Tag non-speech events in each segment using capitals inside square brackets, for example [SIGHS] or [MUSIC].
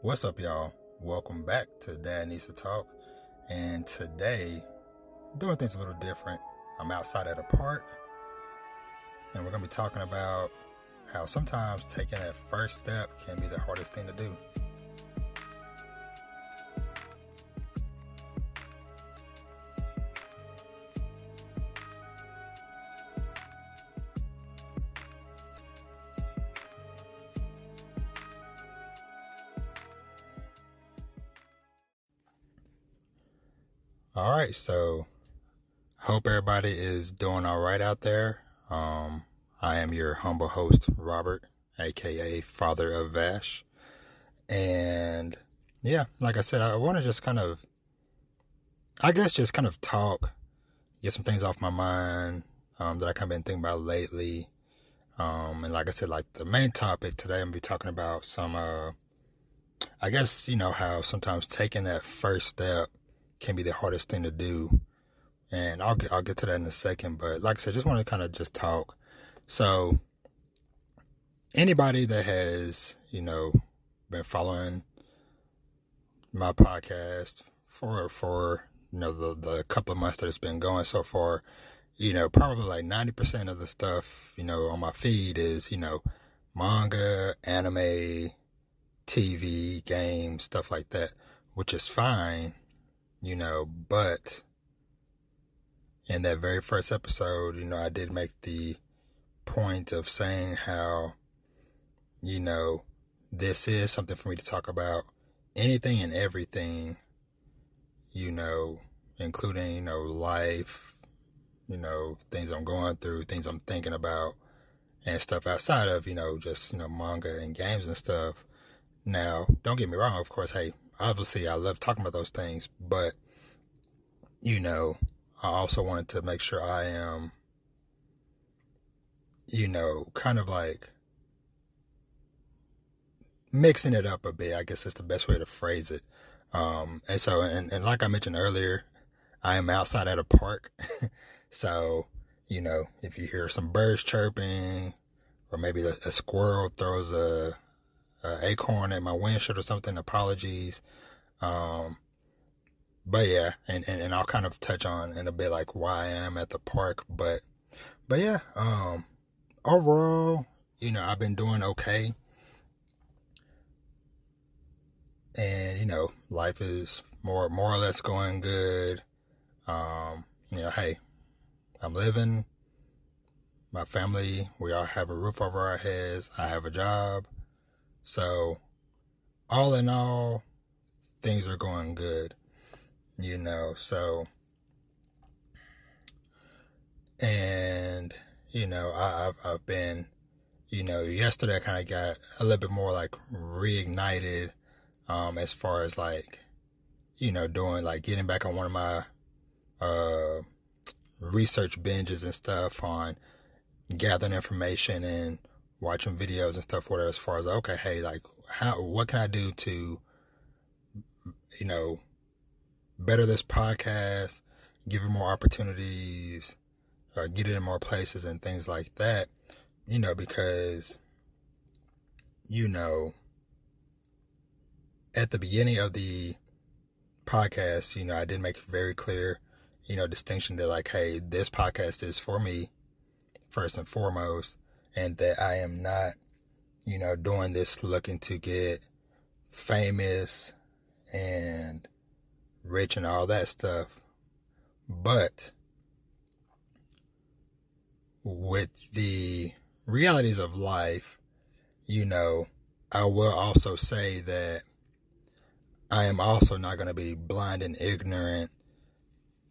What's up, y'all? Welcome back to Dad Needs to Talk. And today, doing things a little different. I'm outside at a park, and we're going to be talking about how sometimes taking that first step can be the hardest thing to do. So hope everybody is doing all right out there. Um, I am your humble host, Robert, aka Father of Vash. And yeah, like I said, I want to just kind of, I guess, just kind of talk, get some things off my mind um, that I kind of been thinking about lately. Um, and like I said, like the main topic today, I'm gonna be talking about some, uh, I guess, you know, how sometimes taking that first step can be the hardest thing to do. And I'll get, I'll get to that in a second. But like I said, just want to kind of just talk. So anybody that has, you know, been following my podcast for, for, you know, the, the couple of months that it's been going so far, you know, probably like 90% of the stuff, you know, on my feed is, you know, manga, anime, TV, games, stuff like that, which is fine you know, but in that very first episode, you know, I did make the point of saying how, you know, this is something for me to talk about anything and everything, you know, including, you know, life, you know, things I'm going through, things I'm thinking about, and stuff outside of, you know, just, you know, manga and games and stuff. Now, don't get me wrong, of course, hey, obviously I love talking about those things, but you know, I also wanted to make sure I am, you know, kind of like mixing it up a bit. I guess that's the best way to phrase it. Um, and so, and, and like I mentioned earlier, I am outside at a park. [LAUGHS] so, you know, if you hear some birds chirping, or maybe a, a squirrel throws a, a acorn at my windshield or something, apologies. Um, but yeah, and, and, and I'll kind of touch on in a bit like why I am at the park. But but yeah, um overall, you know, I've been doing okay. And, you know, life is more more or less going good. Um, you know, hey, I'm living. My family, we all have a roof over our heads. I have a job. So, all in all, things are going good you know, so and you know, I, have I've been, you know, yesterday I kind of got a little bit more like reignited, um, as far as like, you know, doing like getting back on one of my, uh, research binges and stuff on gathering information and watching videos and stuff. Whatever, as far as okay, hey, like, how, what can I do to, you know, better this podcast, give it more opportunities, uh, get it in more places and things like that. You know, because, you know, at the beginning of the podcast, you know, I did make very clear, you know, distinction that like, hey, this podcast is for me first and foremost, and that I am not, you know, doing this looking to get famous and rich and all that stuff. But with the realities of life, you know, I will also say that I am also not going to be blind and ignorant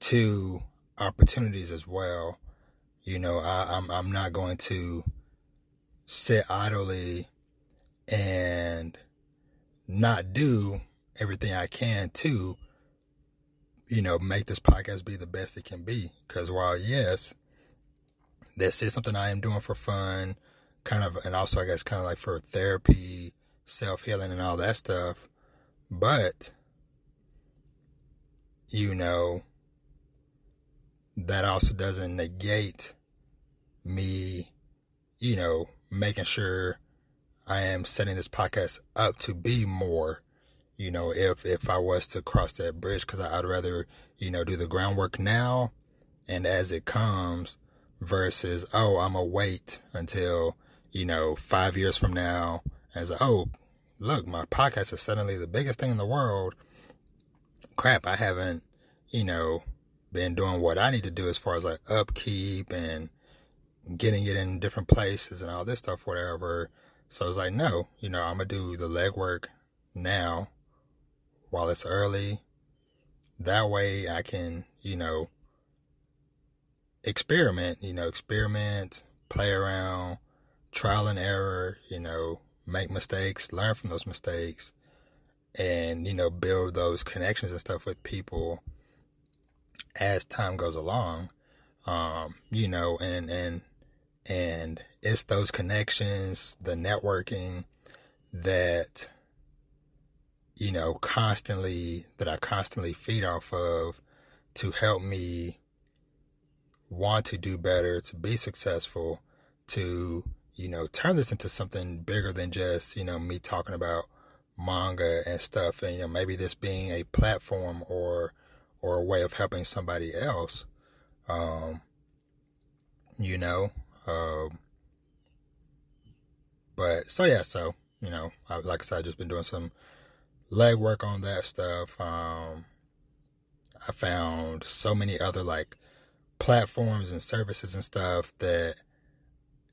to opportunities as well. You know, I, I'm I'm not going to sit idly and not do everything I can to you know, make this podcast be the best it can be. Because while, yes, this is something I am doing for fun, kind of, and also, I guess, kind of like for therapy, self healing, and all that stuff. But, you know, that also doesn't negate me, you know, making sure I am setting this podcast up to be more you know, if, if I was to cross that bridge, cause I'd rather, you know, do the groundwork now and as it comes versus, oh, I'm gonna wait until, you know, five years from now as, oh, look, my podcast is suddenly the biggest thing in the world. Crap, I haven't, you know, been doing what I need to do as far as like upkeep and getting it in different places and all this stuff, whatever. So it's like, no, you know, I'm gonna do the legwork now while it's early. That way I can, you know, experiment, you know, experiment, play around, trial and error, you know, make mistakes, learn from those mistakes, and, you know, build those connections and stuff with people as time goes along. Um, you know, and, and, and it's those connections, the networking that, you know, constantly, that I constantly feed off of to help me want to do better, to be successful, to, you know, turn this into something bigger than just, you know, me talking about manga and stuff and, you know, maybe this being a platform or, or a way of helping somebody else. Um, you know, um, but so yeah, so you know, I, like I said, I've just been doing some legwork on that stuff. Um, I found so many other like platforms and services and stuff that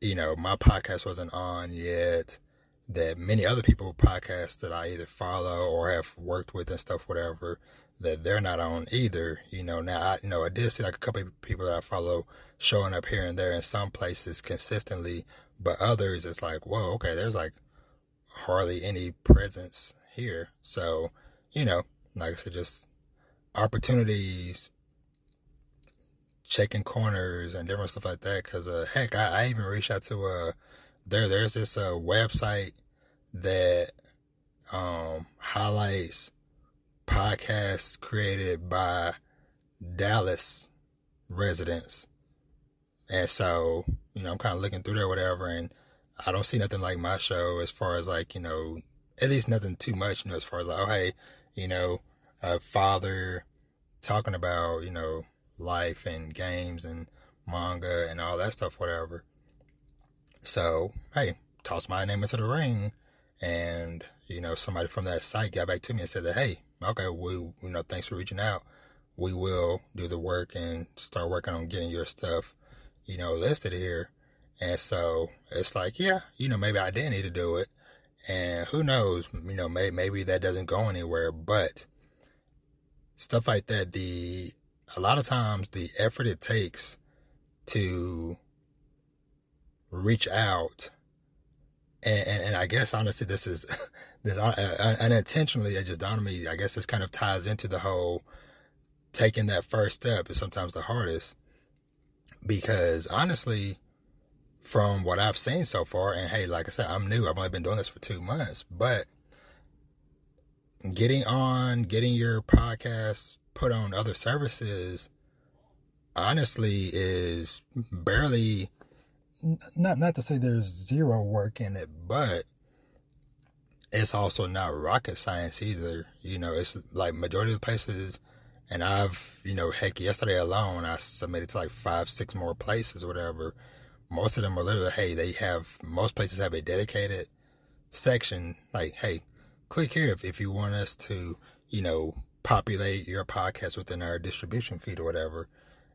you know my podcast wasn't on yet. That many other people podcasts that I either follow or have worked with and stuff, whatever, that they're not on either. You know, now I you know I did see like a couple of people that I follow showing up here and there in some places consistently, but others it's like, whoa, okay, there's like hardly any presence here. So, you know, like I said, just opportunities, checking corners and different stuff like that. Cause, uh, heck, I, I even reached out to, uh, there, there's this, uh, website that, um, highlights podcasts created by Dallas residents. And so, you know, I'm kind of looking through there, whatever, and I don't see nothing like my show as far as like, you know, at least nothing too much, you know, as far as like, oh, hey, you know, a father talking about, you know, life and games and manga and all that stuff, whatever. So, hey, toss my name into the ring. And, you know, somebody from that site got back to me and said that, hey, okay, we, you know, thanks for reaching out. We will do the work and start working on getting your stuff, you know, listed here. And so it's like, yeah, you know, maybe I didn't need to do it. And who knows, you know, maybe, maybe that doesn't go anywhere, but stuff like that, the, a lot of times the effort it takes to reach out and, and, and I guess honestly, this is [LAUGHS] this uh, uh, unintentionally. It just dawned on me. I guess this kind of ties into the whole taking that first step is sometimes the hardest because honestly, from what I've seen so far, and hey, like I said, I'm new. I've only been doing this for two months, but getting on, getting your podcast put on other services, honestly, is barely not not to say there's zero work in it, but it's also not rocket science either. You know, it's like majority of the places, and I've you know, heck, yesterday alone I submitted to like five, six more places or whatever. Most of them are literally, hey, they have most places have a dedicated section like, hey, click here if, if you want us to, you know, populate your podcast within our distribution feed or whatever.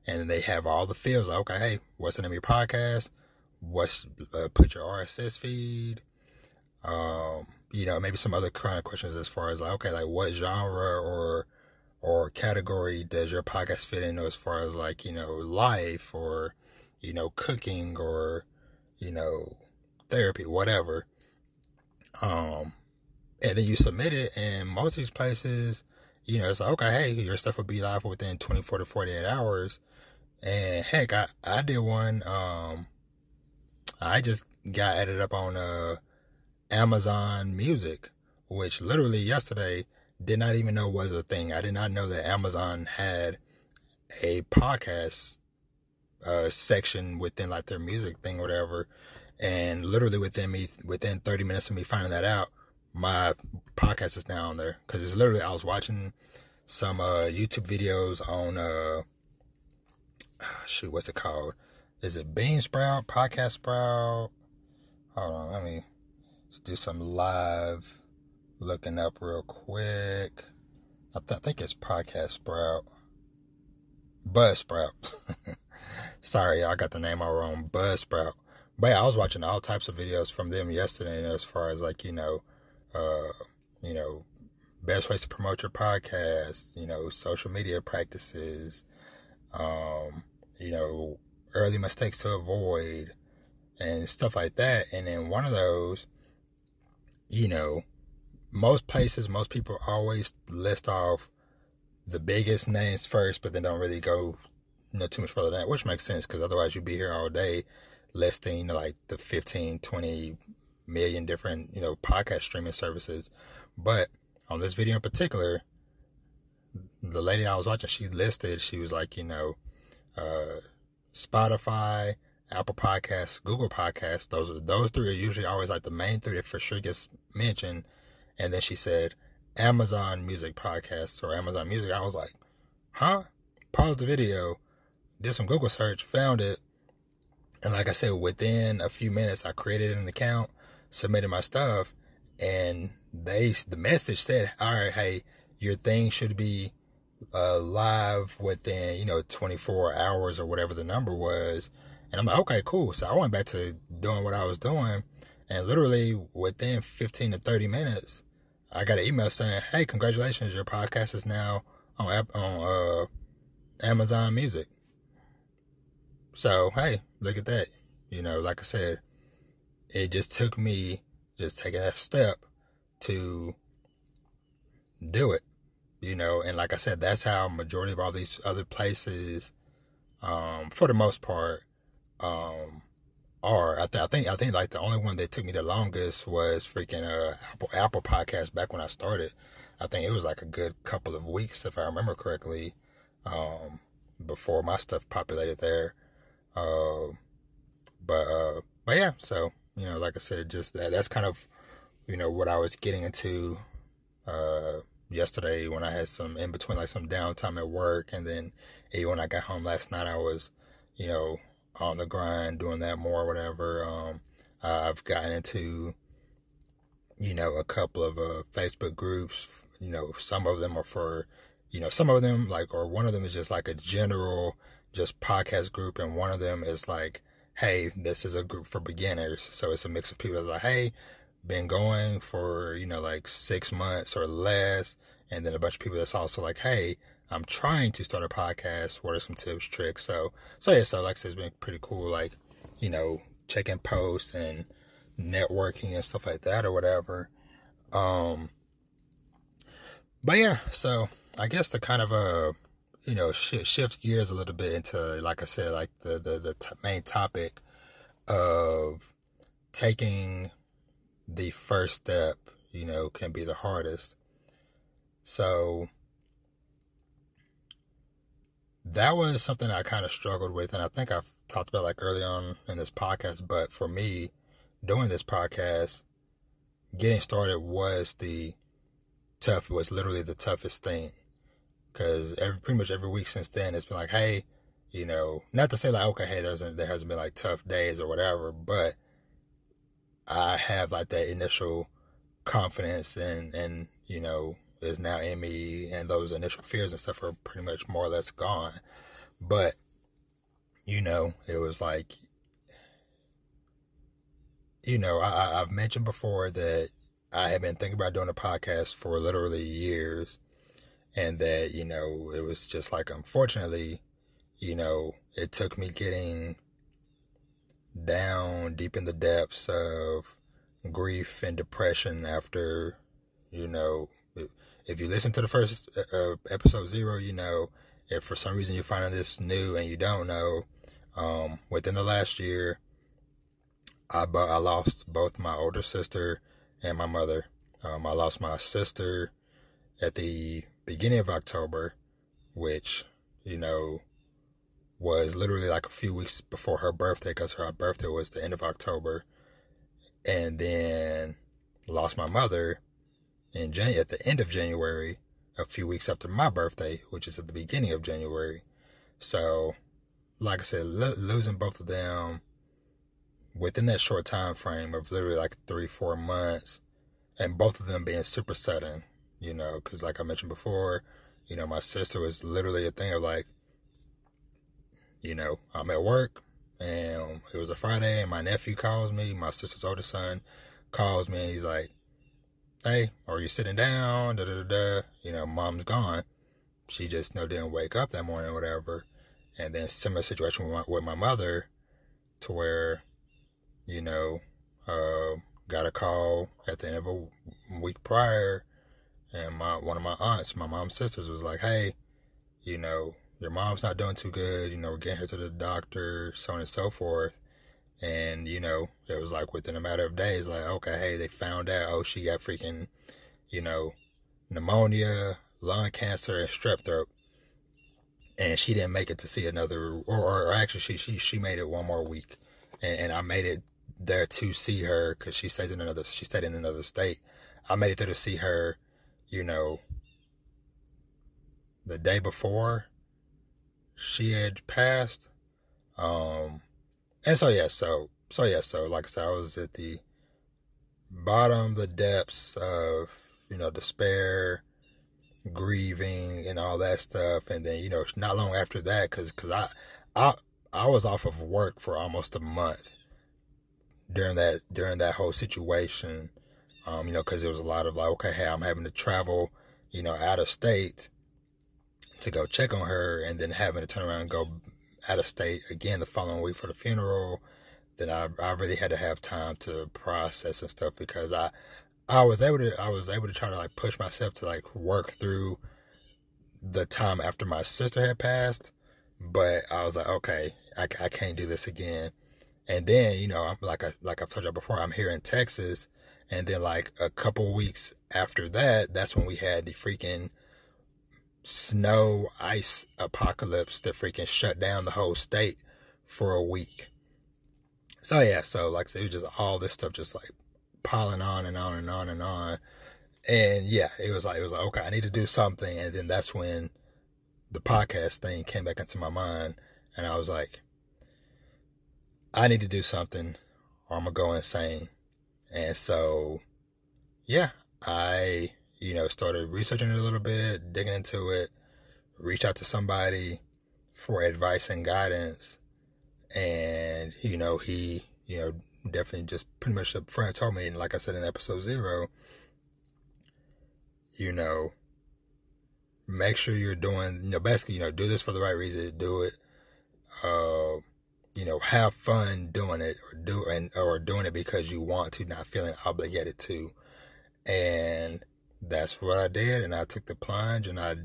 And they have all the fields. Like, okay, hey, what's the name of your podcast? What's uh, put your RSS feed, um, you know, maybe some other kind of questions as far as like, okay, like what genre or or category does your podcast fit in as far as like, you know, life or, you know, cooking or, you know, therapy, whatever. Um, and then you submit it and most of these places, you know, it's like, okay, hey, your stuff will be live within 24 to 48 hours. And heck, I, I did one, um, I just got added up on uh, Amazon Music, which literally yesterday did not even know was a thing. I did not know that Amazon had a podcast uh, section within like their music thing or whatever. And literally within me, within 30 minutes of me finding that out, my podcast is now on there because it's literally I was watching some uh, YouTube videos on uh shoot what's it called? Is it Bean Sprout Podcast Sprout? Hold on, let me do some live looking up real quick. I, th- I think it's Podcast Sprout. Buzz Sprout. [LAUGHS] Sorry, I got the name all wrong. Buzz Sprout. But yeah, I was watching all types of videos from them yesterday as far as like, you know, uh, you know, best ways to promote your podcast, you know, social media practices, um, you know, early mistakes to avoid and stuff like that. And then one of those, you know, most places, most people always list off the biggest names first, but then don't really go, you know, too much further than that, which makes sense because otherwise you'd be here all day listing, like the 15, 20 million different, you know, podcast streaming services. But on this video in particular, the lady I was watching, she listed, she was like, you know, uh, Spotify, Apple Podcasts, Google Podcasts. Those are those three are usually always like the main three that for sure gets mentioned. And then she said Amazon Music Podcasts or Amazon Music. I was like, huh? Paused the video, did some Google search, found it, and like I said, within a few minutes, I created an account, submitted my stuff, and they the message said, "All right, hey, your thing should be uh, live within you know 24 hours or whatever the number was." And I'm like, "Okay, cool." So I went back to doing what I was doing, and literally within 15 to 30 minutes, I got an email saying, "Hey, congratulations, your podcast is now on on uh, Amazon Music." So hey, look at that. You know, like I said, it just took me just taking that step to do it. You know, and like I said, that's how majority of all these other places, um, for the most part, um, are. I, th- I think I think like the only one that took me the longest was freaking uh, Apple Apple Podcast back when I started. I think it was like a good couple of weeks if I remember correctly, um, before my stuff populated there. Uh, but uh, but yeah, so you know, like I said, just that, that's kind of you know what I was getting into uh, yesterday when I had some in between like some downtime at work, and then even when I got home last night, I was you know on the grind doing that more, whatever. Um, I've gotten into you know a couple of uh, Facebook groups. You know, some of them are for you know some of them like or one of them is just like a general just podcast group, and one of them is like, hey, this is a group for beginners. So it's a mix of people that are like, hey, been going for, you know, like six months or less. And then a bunch of people that's also like, hey, I'm trying to start a podcast. What are some tips, tricks? So, so yeah, so like I said, it's been pretty cool, like, you know, checking posts and networking and stuff like that or whatever. Um, but yeah, so I guess the kind of, uh, you know, sh- shift gears a little bit into, like I said, like the the, the t- main topic of taking the first step. You know, can be the hardest. So that was something I kind of struggled with, and I think I've talked about like early on in this podcast. But for me, doing this podcast, getting started was the tough. Was literally the toughest thing because every pretty much every week since then it's been like, hey, you know, not to say like, okay, hey, hasn't there hasn't been like tough days or whatever, but I have like that initial confidence and and you know is now in me, and those initial fears and stuff are pretty much more or less gone. But you know, it was like, you know, I, I've mentioned before that I have been thinking about doing a podcast for literally years and that you know it was just like unfortunately you know it took me getting down deep in the depths of grief and depression after you know if you listen to the first uh, episode zero you know if for some reason you're finding this new and you don't know um, within the last year I, I lost both my older sister and my mother. Um, i lost my sister at the beginning of October, which, you know, was literally like a few weeks before her birthday because her birthday was the end of October. And then, lost my mother in Jan- at the end of January, a few weeks after my birthday, which is at the beginning of January. So, like I said, lo- losing both of them within that short time frame of literally like three, four months, and both of them being super sudden, you know, because like I mentioned before, you know, my sister was literally a thing of like, you know, I'm at work and it was a Friday and my nephew calls me, my sister's oldest son calls me and he's like, Hey, are you sitting down? Da da da da. You know, mom's gone. She just you know, didn't wake up that morning or whatever. And then similar situation with my, with my mother to where, you know, uh, got a call at the end of a week prior and my one of my aunts, my mom's sisters was like, Hey, you know, your mom's not doing too good, you know, we're getting her to the doctor, so on and so forth. And, you know, it was like within a matter of days, like, okay, hey, they found out, oh, she got freaking, you know, pneumonia, lung cancer, and strep throat. And she didn't make it to see another, or, or actually, she, she, she made it one more week. And, and I made it there to see her because she stays in another, she stayed in another state. I made it there to see her, you know, the day before she had passed. Um, and so yeah, so so yeah, so like I said, I was at the bottom, the depths of you know despair, grieving, and all that stuff. And then you know, not long after that, because because I I I was off of work for almost a month during that during that whole situation. Um, you know, because it was a lot of like, okay, hey, I'm having to travel, you know, out of state to go check on her, and then having to turn around and go out of state again the following week for the funeral, then I, I really had to have time to process and stuff because I I was able to I was able to try to like push myself to like work through the time after my sister had passed, but I was like, okay, I, I can't do this again. And then you know, I'm like I like I've told you before, I'm here in Texas, and then like a couple weeks after that, that's when we had the freaking snow ice apocalypse that freaking shut down the whole state for a week. So yeah, so like I said, it was just all this stuff just like piling on and on and on and on. And yeah, it was like it was like, okay, I need to do something. And then that's when the podcast thing came back into my mind and I was like, I need to do something or I'm gonna go insane. And so yeah, I you know, started researching it a little bit, digging into it, reached out to somebody for advice and guidance. And, you know, he, you know, definitely just pretty much a friend told me, and like I said in episode zero, you know, make sure you're doing, you know, basically, you know, do this for the right reason, do it, uh, you know, have fun doing it or do and or doing it because you want to, not feeling obligated to. And that's what I did. And I took the plunge and I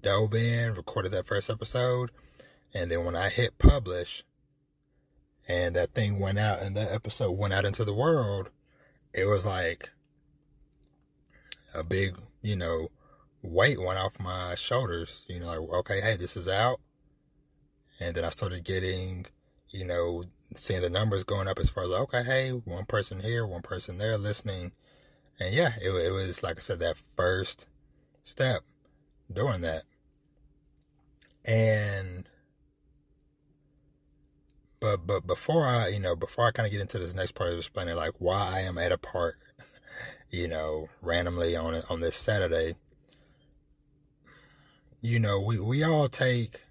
dove in, recorded that first episode. And then when I hit publish and that thing went out and that episode went out into the world, it was like a big, you know, weight went off my shoulders. You know, like, okay, hey, this is out. And then I started getting, you know, seeing the numbers going up as far as, okay, hey, one person here, one person there listening and yeah, it, it was, like I said, that first step doing that. And, but, but before I, you know, before I kind of get into this next part of explaining like why I am at a park, [LAUGHS] you know, randomly on, on this Saturday, you know, we, we all take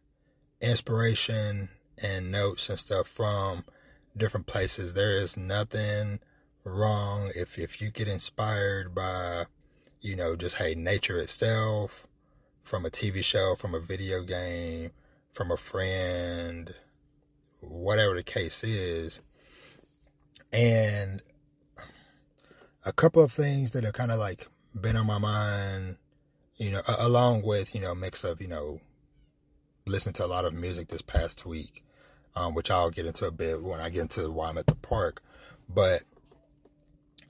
inspiration and notes and stuff from different places. There is nothing wrong if if you get inspired by you know just hey nature itself from a TV show from a video game from a friend whatever the case is and a couple of things that have kind of like been on my mind you know along with you know mix of you know listening to a lot of music this past week um, which I'll get into a bit when I get into why I'm at the park but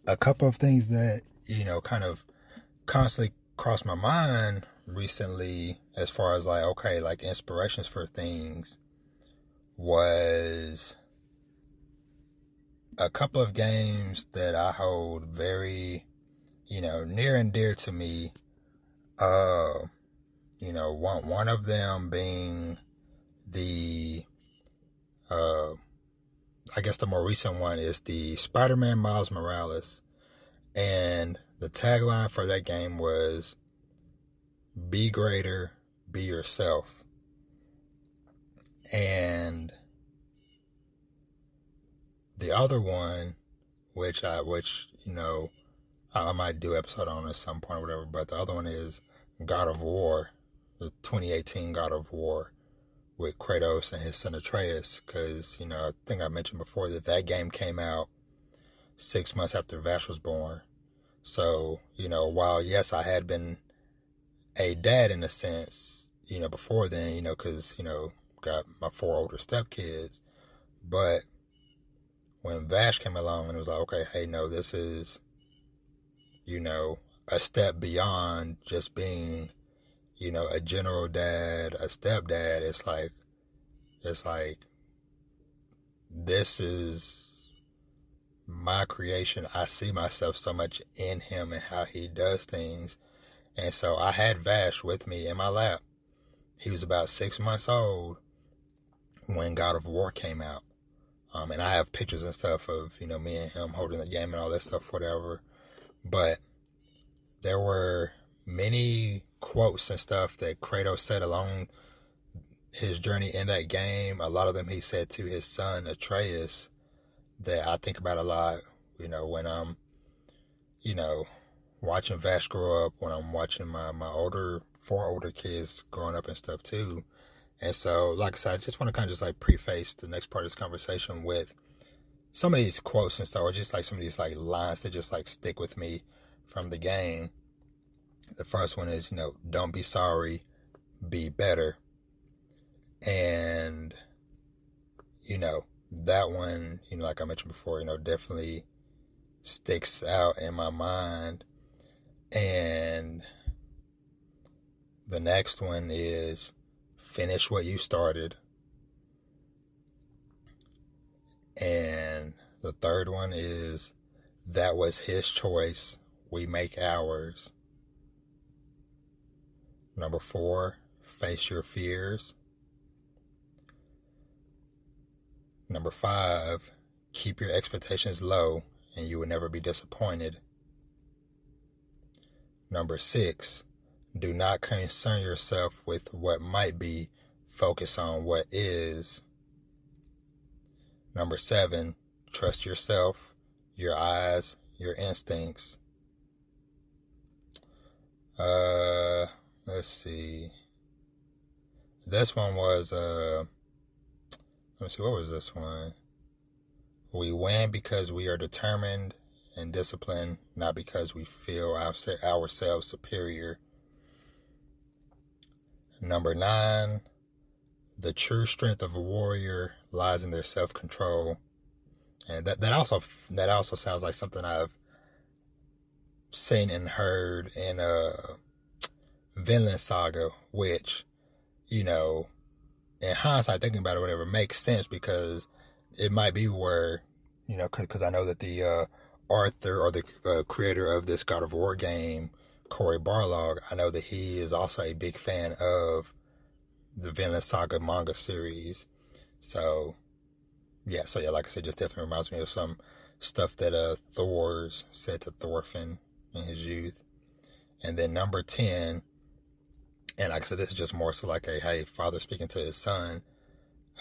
a couple of things that, you know, kind of constantly crossed my mind recently as far as like, okay, like inspirations for things was a couple of games that I hold very, you know, near and dear to me. Uh, you know, one one of them being the, uh, I guess the more recent one is the Spider-Man Miles Morales, and the tagline for that game was "Be greater, be yourself," and the other one, which I which you know I, I might do episode on at some point or whatever, but the other one is God of War, the 2018 God of War with Kratos and his son Atreus, because you know I think I mentioned before that that game came out six months after Vash was born. So you know, while yes, I had been a dad in a sense, you know, before then, you know, because you know got my four older stepkids, but when Vash came along and it was like, okay, hey, no, this is, you know, a step beyond just being, you know, a general dad, a stepdad. It's like, it's like, this is my creation. I see myself so much in him and how he does things. And so I had Vash with me in my lap. He was about six months old when God of War came out. Um, and I have pictures and stuff of, you know, me and him holding the game and all that stuff, whatever. But there were many quotes and stuff that Kratos said along his journey in that game. A lot of them he said to his son Atreus that I think about a lot, you know, when I'm, you know, watching Vash grow up, when I'm watching my, my older, four older kids growing up and stuff too. And so, like I said, I just want to kind of just like preface the next part of this conversation with some of these quotes and stuff, or just like some of these like lines that just like stick with me from the game. The first one is, you know, don't be sorry, be better. And, you know, that one, you know, like I mentioned before, you know, definitely sticks out in my mind. And the next one is, finish what you started. And the third one is that was his choice. We make ours. Number four, face your fears. Number five, keep your expectations low and you will never be disappointed. Number six, do not concern yourself with what might be, focus on what is. Number seven, trust yourself, your eyes, your instincts. Uh, let's see. This one was, uh, let me see, what was this one? We win because we are determined and disciplined, not because we feel our, ourselves superior. Number nine, the true strength of a warrior lies in their self-control. And that, that also that also sounds like something I've seen and heard in uh Vinland Saga, which, you know, in hindsight, thinking about it, whatever, makes sense because it might be where, you know, because I know that the uh, Arthur or the uh, creator of this God of War game Cory Barlog, I know that he is also a big fan of the Vinland Saga manga series. So, yeah, so yeah, like I said, just definitely reminds me of some stuff that uh Thors said to Thorfinn in his youth. And then number 10, and like I said, this is just more so like a hey, father speaking to his son,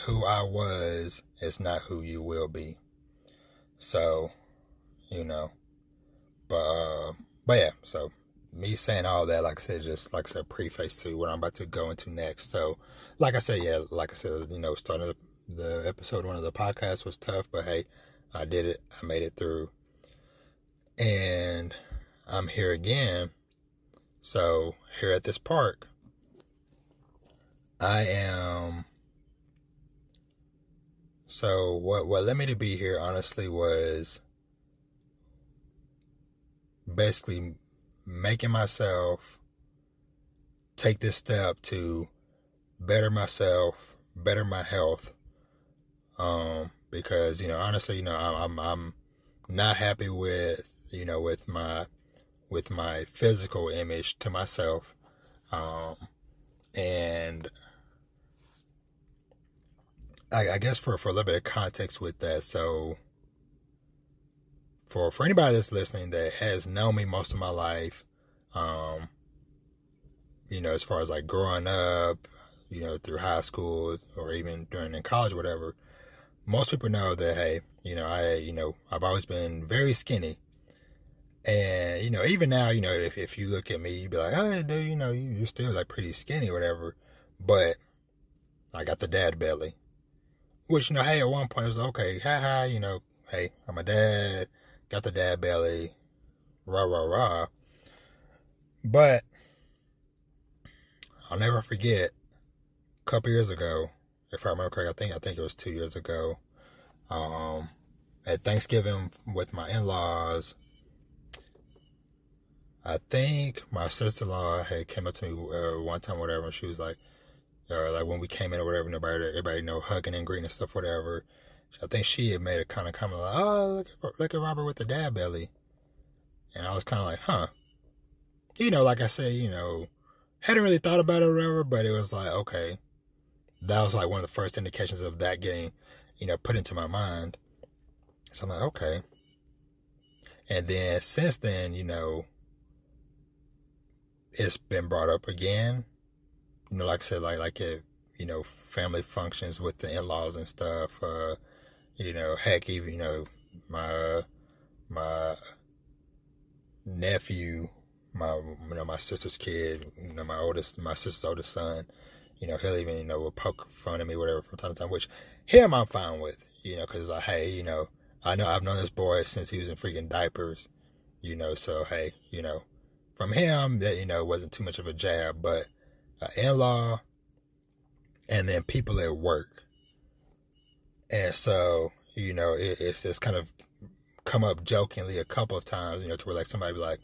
who I was is not who you will be. So, you know, but, uh, but yeah, so me saying all that, like I said, just like I said, preface to what I'm about to go into next. So, like I said, yeah, like I said, you know, starting the episode one of the podcast was tough, but hey, I did it. I made it through. And I'm here again. So, here at this park, I am. So, what, what led me to be here, honestly, was basically making myself take this step to better myself, better my health, um, because you know honestly, you know I'm I'm not happy with you know with my with my physical image to myself, um, and I, I guess for for a little bit of context with that, so for for anybody that's listening that has known me most of my life, um, you know, as far as like growing up, you know, through high school or even during in college, or whatever, most people know that hey, you know, I, you know, I've always been very skinny. And, you know, even now, you know, if, if you look at me, you'd be like, oh, dude, you know, you're still like pretty skinny or whatever. But I got the dad belly. Which, you know, hey, at one point it was okay, ha ha, you know, hey, I'm a dad, got the dad belly, rah, rah, rah. But I'll never forget a couple years ago, if I remember correctly, I think I think it was two years ago. Um, at Thanksgiving with my in-laws, I think my sister-in-law had came up to me uh, one time, whatever, and she was like, or like when we came in or whatever, nobody, everybody know hugging and greeting and stuff, whatever. I think she had made a kind of comment like, "Oh, look at, look at Robert with the dad belly," and I was kind of like, "Huh." You know, like I said, you know, hadn't really thought about it or whatever, but it was like, okay, that was like one of the first indications of that getting, you know, put into my mind. So I'm like, okay. And then since then, you know, it's been brought up again. You know, like I said, like like it, you know, family functions with the in-laws and stuff. Uh, you know, heck, even you know, my my nephew, my you know my sister's kid, you know my oldest, my sister's oldest son. You know, he'll even you know will poke fun at me, whatever, from time to time. Which him I'm fine with, you know, because like, hey, you know, I know I've known this boy since he was in freaking diapers, you know. So hey, you know, from him that you know wasn't too much of a jab, but uh, in-law, and then people at work, and so you know it, it's it's kind of come up jokingly a couple of times, you know, to where like somebody be like,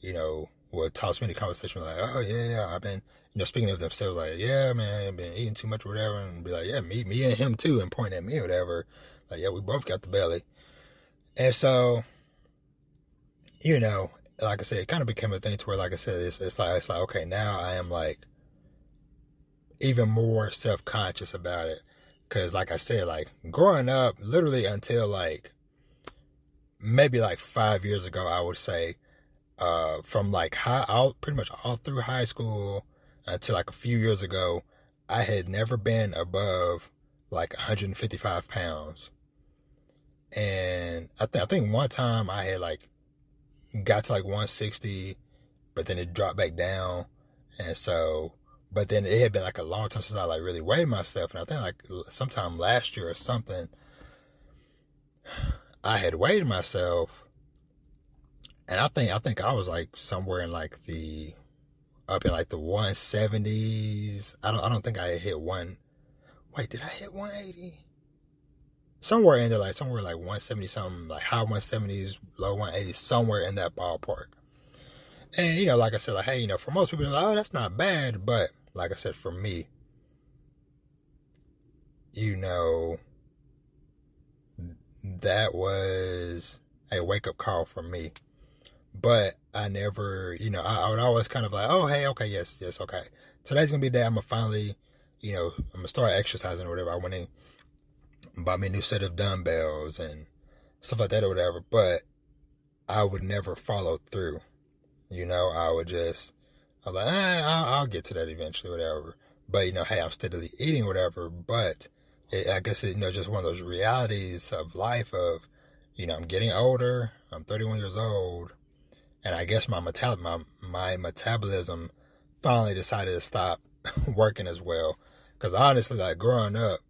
you know, will toss me in the conversation like, oh yeah, yeah, I've been, you know, speaking of themselves like, yeah, man, I've been eating too much or whatever, and be like, yeah, me, me and him too, and point at me or whatever, like, yeah, we both got the belly, and so, you know, like I said, it kind of became a thing to where, like I said, it's, it's like it's like okay, now I am like even more self conscious about it, because like I said, like growing up, literally until like maybe like five years ago, I would say, uh, from like high, all pretty much all through high school until like a few years ago, I had never been above like 155 pounds. And I think I think one time I had like got to like 160, but then it dropped back down. And so, but then it had been like a long time since I like really weighed myself. And I think like sometime last year or something, I had weighed myself. And I think, I think I was like somewhere in like the, up in like the 170s. I don't, I don't think I hit one. Wait, did I hit 180? somewhere in there, like somewhere like 170 something, like high 170s, low 180s, somewhere in that ballpark. And you know, like I said, like hey, you know, for most people, like, oh, that's not bad, but like I said, for me, you know, that was a wake up call for me. But I never, you know, I, I would always kind of like, oh, hey, okay, yes, yes, okay. Today's gonna be the day I'm gonna finally, you know, I'm gonna start exercising or whatever. I went in bought me a new set of dumbbells and stuff like that or whatever, but I would never follow through. You know, I would just, I'm like, eh, I'll, get to that eventually, whatever. But, you know, hey, I'm steadily eating, whatever. But it, I guess, it, you know, just one of those realities of life of, you know, I'm getting older. I'm 31 years old. And I guess my, metal- my, my metabolism finally decided to stop [LAUGHS] working as well. Because honestly, like growing up,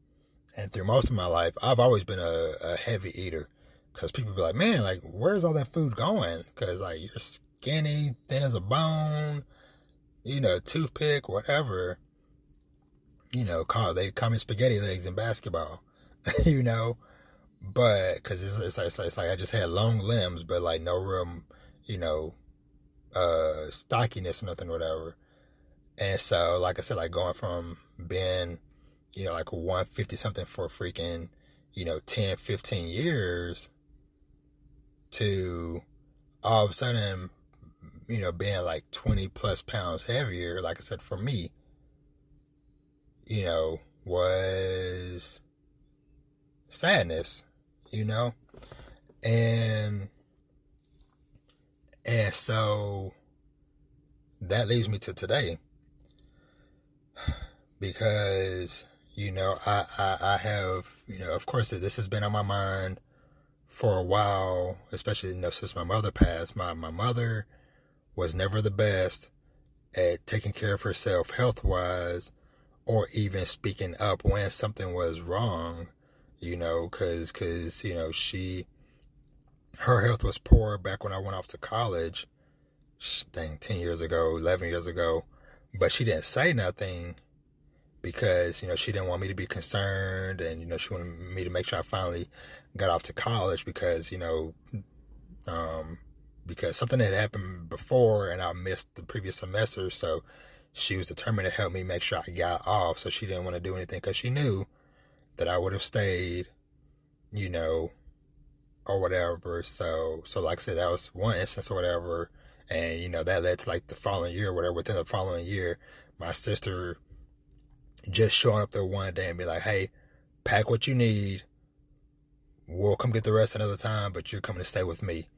and through most of my life, I've always been a, a heavy eater. Cause people be like, man, like, where's all that food going? Cause like you're skinny, thin as a bone, you know, toothpick, whatever. You know, call they call me spaghetti legs in basketball, [LAUGHS] you know. But cause it's, it's, like, it's, it's like I just had long limbs, but like no room, you know, uh, stockiness or nothing, whatever. And so, like I said, like going from being you know, like 150 something for freaking, you know, 10, 15 years to all of a sudden, you know, being like 20 plus pounds heavier, like I said, for me, you know, was sadness, you know? And, and so that leads me to today [SIGHS] because you know I, I, I have you know of course this has been on my mind for a while especially you know since my mother passed my my mother was never the best at taking care of herself health wise or even speaking up when something was wrong you know cuz cuz you know she her health was poor back when I went off to college dang 10 years ago 11 years ago. But she didn't say nothing because you know she didn't want me to be concerned and you know she wanted me to make sure I finally got off to college because you know um, because something had happened before and I missed the previous semester so she was determined to help me make sure I got off so she didn't want to do anything because she knew that I would have stayed you know or whatever so so like I said that was one instance or whatever and you know that led to like the following year, or whatever. Within the following year, my sister just showing up there one day and be like, "Hey, pack what you need. We'll come get the rest another time, but you're coming to stay with me."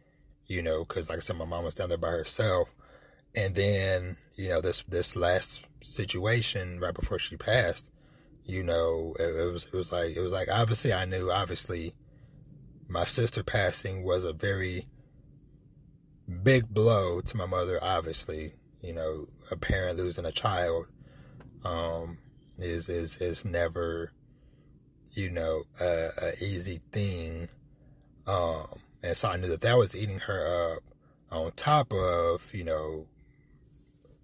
You know, because like I said, my mom was down there by herself, and then you know this this last situation right before she passed, you know, it, it was it was like it was like obviously I knew obviously my sister passing was a very big blow to my mother, obviously. You know, a parent losing a child um, is is is never, you know, a, a easy thing. Um, and so I knew that that was eating her up. On top of you know,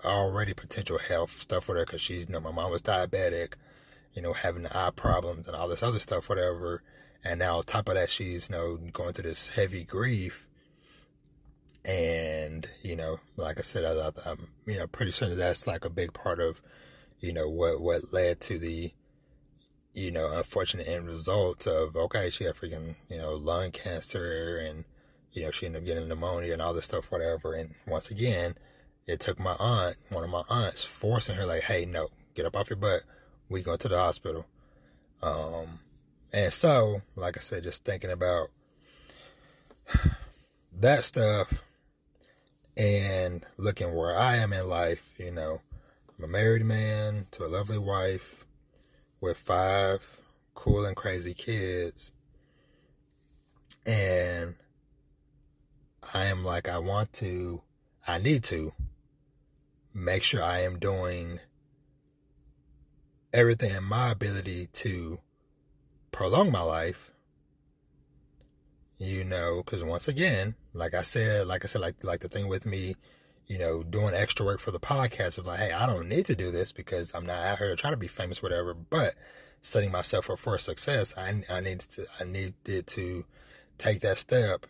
already potential health stuff with her because she's you know my mom was diabetic, you know, having eye problems and all this other stuff, whatever. And now on top of that, she's you know going through this heavy grief and you know, like I said, I, am you know pretty certain that's like a big part of you know what what led to the you know unfortunate end result of okay, she had freaking you know lung cancer and you know she ended up getting pneumonia and all this stuff, whatever. And once again, it took my aunt, one of my aunts, forcing her like, hey, no, get up off your butt, we go to the hospital. Um, and so, like I said, just thinking about [SIGHS] that stuff and looking where I am in life, you know, I'm a married man to a lovely wife with five cool and crazy kids. And I am like, I want to, I need to make sure I am doing everything in my ability to prolong my life you know, because once again, like I said, like I said, like like the thing with me, you know, doing extra work for the podcast was like, hey, I don't need to do this because I'm not out here trying to be famous, whatever. But setting myself up for success, I I needed to I needed to take that step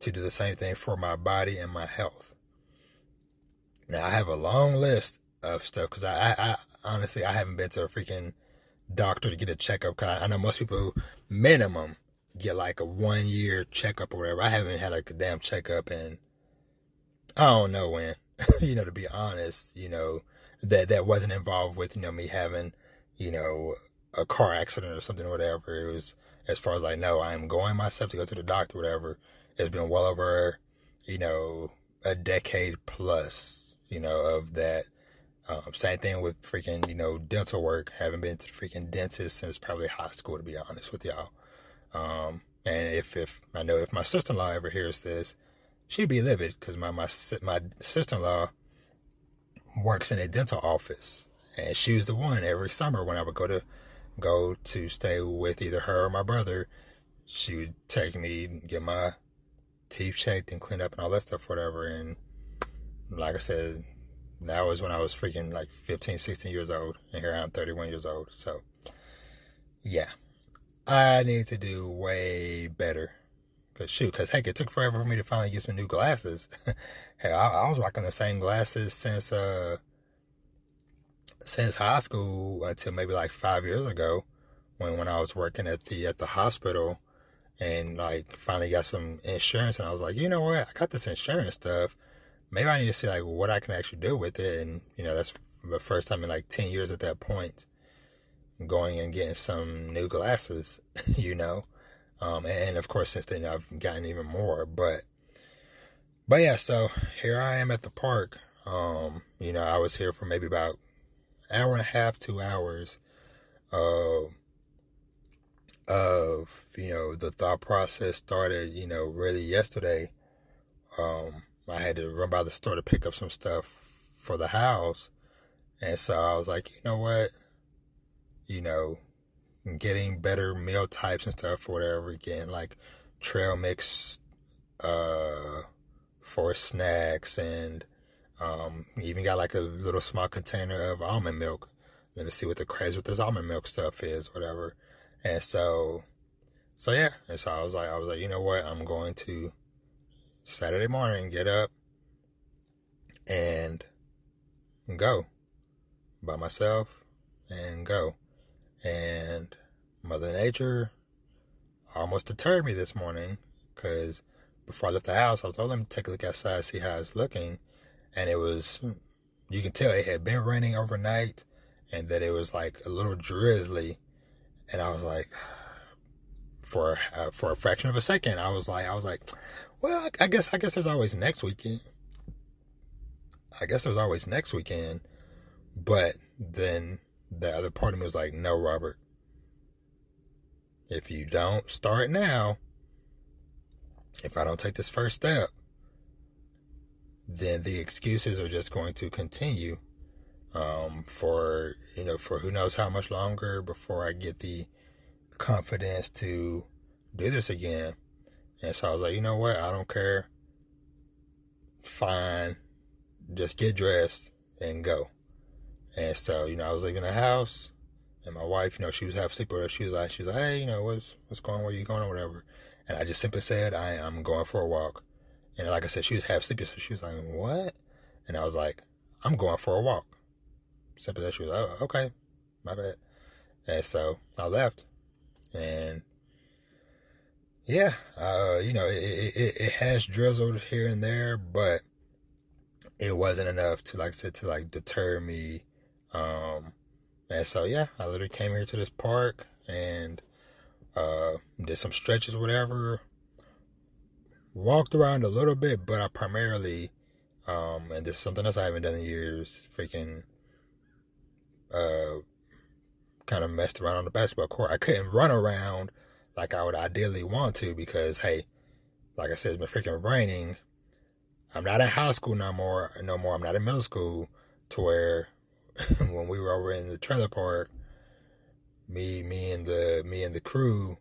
to do the same thing for my body and my health. Now I have a long list of stuff because I, I, I honestly I haven't been to a freaking doctor to get a checkup. Cause I, I know most people minimum get like a one year checkup or whatever. I haven't had like a damn checkup and I don't know when. [LAUGHS] you know, to be honest, you know, that that wasn't involved with, you know, me having, you know, a car accident or something or whatever. It was as far as I know, I am going myself to go to the doctor, whatever. It's been well over, you know, a decade plus, you know, of that. Um, same thing with freaking, you know, dental work. Haven't been to the freaking dentist since probably high school, to be honest with y'all. Um, and if, if I know if my sister-in-law ever hears this, she'd be livid because my, my, my sister-in-law works in a dental office. And she was the one every summer when I would go to, go to stay with either her or my brother, she would take me, get my teeth checked and cleaned up and all that stuff, whatever. And like I said, that was when I was freaking like 15, 16 years old. And here I am 31 years old. So, yeah. I need to do way better. Cause shoot, cause heck, it took forever for me to finally get some new glasses. [LAUGHS] Hell, I, I, was rocking the same glasses since uh since high school until maybe like five years ago, when when I was working at the at the hospital and like finally got some insurance and I was like, you know what, I got this insurance stuff. Maybe I need to see like what I can actually do with it and you know, that's the first time in like ten years at that point going and getting some new glasses, [LAUGHS] you know. Um, and of course since then I've gotten even more. But but yeah, so here I am at the park. Um, you know, I was here for maybe about hour and a half, two hours. Of you know the thought process started you know really yesterday um i had to run by the store to pick up some stuff for the house and so i was like you know what you know getting better meal types and stuff or whatever getting like trail mix uh for snacks and um even got like a little small container of almond milk let me see what the craze with this almond milk stuff is whatever and so, so yeah. And so I was like, I was like, you know what? I'm going to Saturday morning get up and go by myself and go. And Mother Nature almost deterred me this morning because before I left the house, I was told let me take a look outside, see how it's looking. And it was, you can tell it had been raining overnight and that it was like a little drizzly and I was like, [SIGHS] for uh, for a fraction of a second, I was like, I was like, well, I guess I guess there's always next weekend. I guess there's always next weekend, but then the other part of me was like, no, Robert. If you don't start now, if I don't take this first step, then the excuses are just going to continue um, for you know for who knows how much longer before I get the confidence to do this again. And so I was like, you know what? I don't care. Fine, just get dressed and go. And so you know I was leaving the house, and my wife, you know, she was half asleep, or she was like, she was like, hey, you know, what's what's going, on? where you going, or whatever. And I just simply said, I am going for a walk. And like I said, she was half asleep, so she was like, what? And I was like, I'm going for a walk. Simple as she was, oh, okay, my bad. And so I left. And yeah, uh, you know, it, it, it has drizzled here and there, but it wasn't enough to, like I said, to like deter me. Um, and so, yeah, I literally came here to this park and, uh, did some stretches, whatever, walked around a little bit, but I primarily, um, and this is something else I haven't done in years, freaking uh, kind of messed around on the basketball court. I couldn't run around like I would ideally want to because, hey, like I said, it's been freaking raining. I'm not in high school no more. No more. I'm not in middle school to where [LAUGHS] when we were over in the trailer park, me, me and the me and the crew,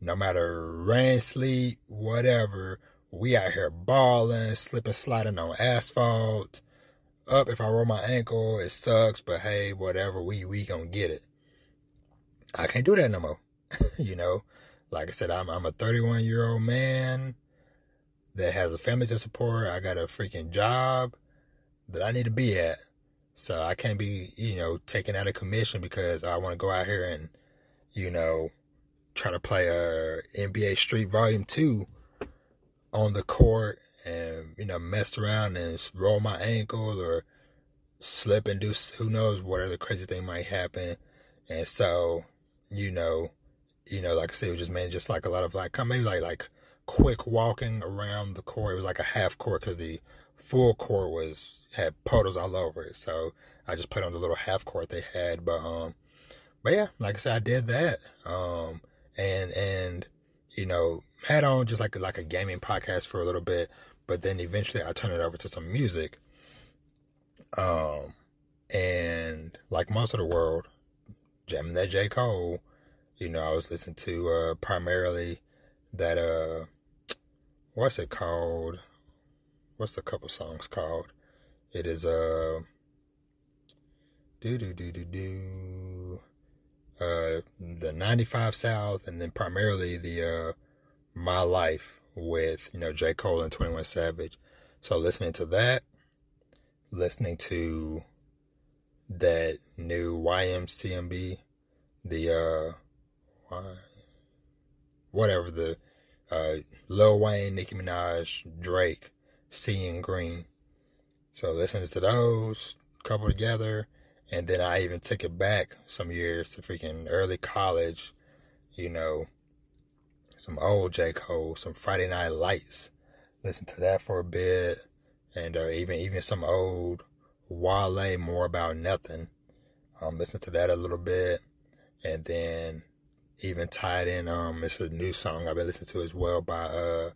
no matter rain, sleet, whatever, we out here balling, slipping, sliding on asphalt, up. If I roll my ankle, it sucks, but hey, whatever, we we gonna get it. I can't do that no more. [LAUGHS] you know, like I said, I'm I'm a 31 year old man that has a family to support. I got a freaking job that I need to be at. So I can't be, you know, taken out of commission because I want to go out here and, you know, try to play a NBA Street Volume 2 on the court and you know mess around and roll my ankle or slip and do who knows what other crazy thing might happen. And so, you know, you know, like I said, it was just man, just like a lot of like maybe like like quick walking around the court. It was like a half court because the full court was had puddles all over it. So I just put on the little half court they had. But um, but yeah, like I said, I did that. Um, and and you know had on just like like a gaming podcast for a little bit but then eventually I turned it over to some music. Um, and like most of the world, jamming that J. Cole, you know, I was listening to uh, primarily that, uh, what's it called? What's the couple songs called? It is, uh, do do do do do, uh, the 95 South, and then primarily the, uh, My Life with, you know, J. Cole and 21 Savage. So listening to that, listening to that new YMCMB, the uh whatever the uh, Lil Wayne, Nicki Minaj, Drake, Seeing Green. So listening to those couple together, and then I even took it back some years to freaking early college, you know, some old J. Cole, some Friday Night Lights. Listen to that for a bit, and uh, even even some old Wale, More About Nothing. Um, listen to that a little bit, and then even tied in. Um, it's a new song I've been listening to as well by uh,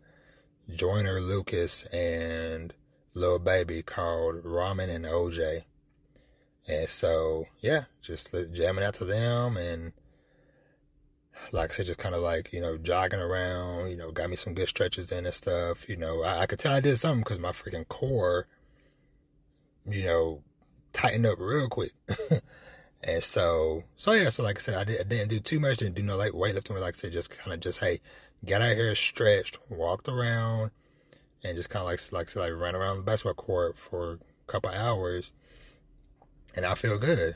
Joyner Lucas and Lil Baby called Ramen and OJ. And so, yeah, just jamming out to them and like I said, just kind of like, you know, jogging around, you know, got me some good stretches in and stuff. You know, I, I could tell I did something because my freaking core, you know, tightened up real quick. [LAUGHS] And so, so yeah, so like I said, I, did, didn't do too much, didn't do no like weightlifting, like I said, just kind of just, hey, got out here, stretched, walked around, and just kind of like, like, like ran around the basketball court for a couple hours. And I feel good.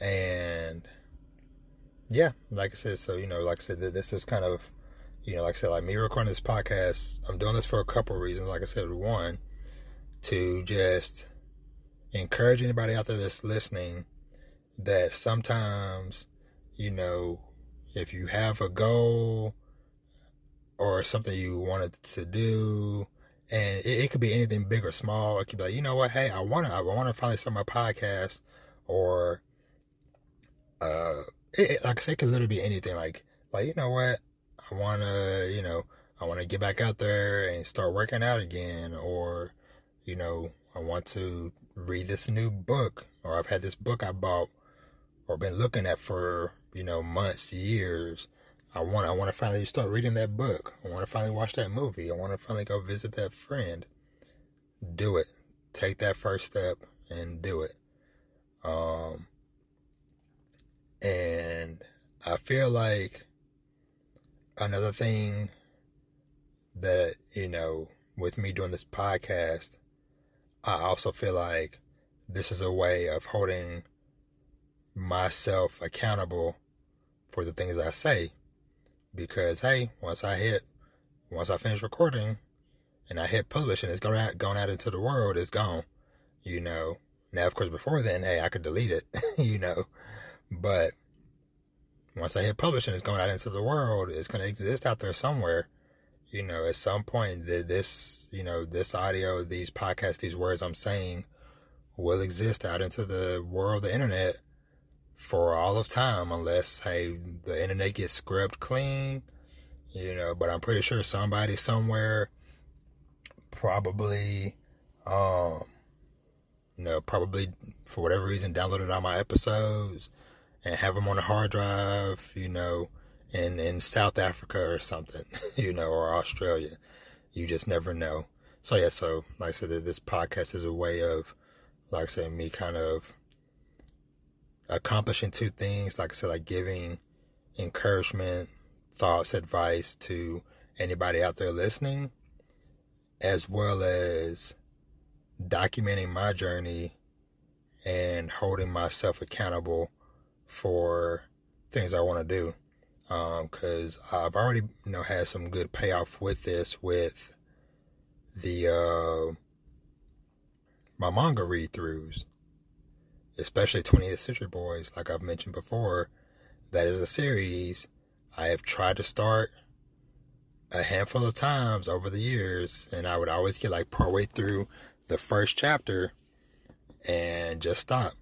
And yeah, like I said, so, you know, like I said, this is kind of, you know, like I said, like me recording this podcast, I'm doing this for a couple reasons. Like I said, one, to just encourage anybody out there that's listening that sometimes, you know, if you have a goal or something you wanted to do, and it, it, could be anything big or small. It could be like, you know what, hey, I wanna I wanna finally start my podcast or uh it, it, like I say it could literally be anything like like, you know what, I wanna, you know, I wanna get back out there and start working out again or, you know, I want to read this new book or I've had this book I bought or been looking at for you know months, years. I want I want to finally start reading that book. I want to finally watch that movie. I want to finally go visit that friend. Do it. Take that first step and do it. Um, and I feel like another thing that you know with me doing this podcast, I also feel like this is a way of holding myself accountable for the things I say. Because hey, once I hit, once I finish recording, and I hit publish, and it's going out, going out into the world, it's gone. You know. Now, of course, before then, hey, I could delete it. [LAUGHS] you know, but once I hit publish and it's going out into the world, it's going to exist out there somewhere. You know, at some point, this, you know, this audio, these podcasts, these words I'm saying will exist out into the world, the internet, for all of time unless hey the internet gets scrubbed clean you know but i'm pretty sure somebody somewhere probably um you know probably for whatever reason downloaded all my episodes and have them on a hard drive you know in in south africa or something [LAUGHS] you know or australia. You just never know. So yeah so like i said this podcast is a way of like i said me kind of accomplishing two things, like I said, like giving encouragement, thoughts, advice to anybody out there listening, as well as documenting my journey and holding myself accountable for things I want to do. Because um, I've already, you know, had some good payoff with this, with the uh, my manga read throughs especially 20th Century Boys, like I've mentioned before, that is a series I have tried to start a handful of times over the years, and I would always get like partway through the first chapter and just stop.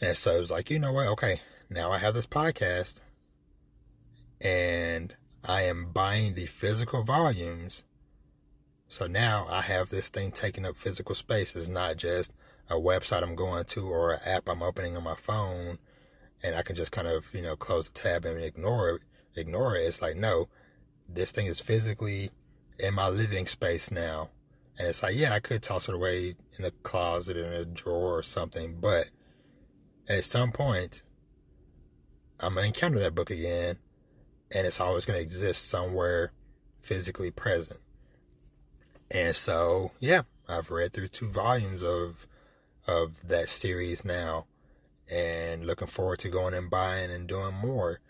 And so it was like, you know what? Okay, now I have this podcast and I am buying the physical volumes. So now I have this thing taking up physical space. It's not just a website I'm going to or an app I'm opening on my phone and I can just kind of, you know, close the tab and ignore it, ignore it. It's like, no, this thing is physically in my living space now. And it's like, yeah, I could toss it away in a closet in a drawer or something, but at some point, I'm to encounter that book again, and it's always going to exist somewhere physically present. And so, yeah, I've read through two volumes of of that series now and looking forward to going and buying and doing more.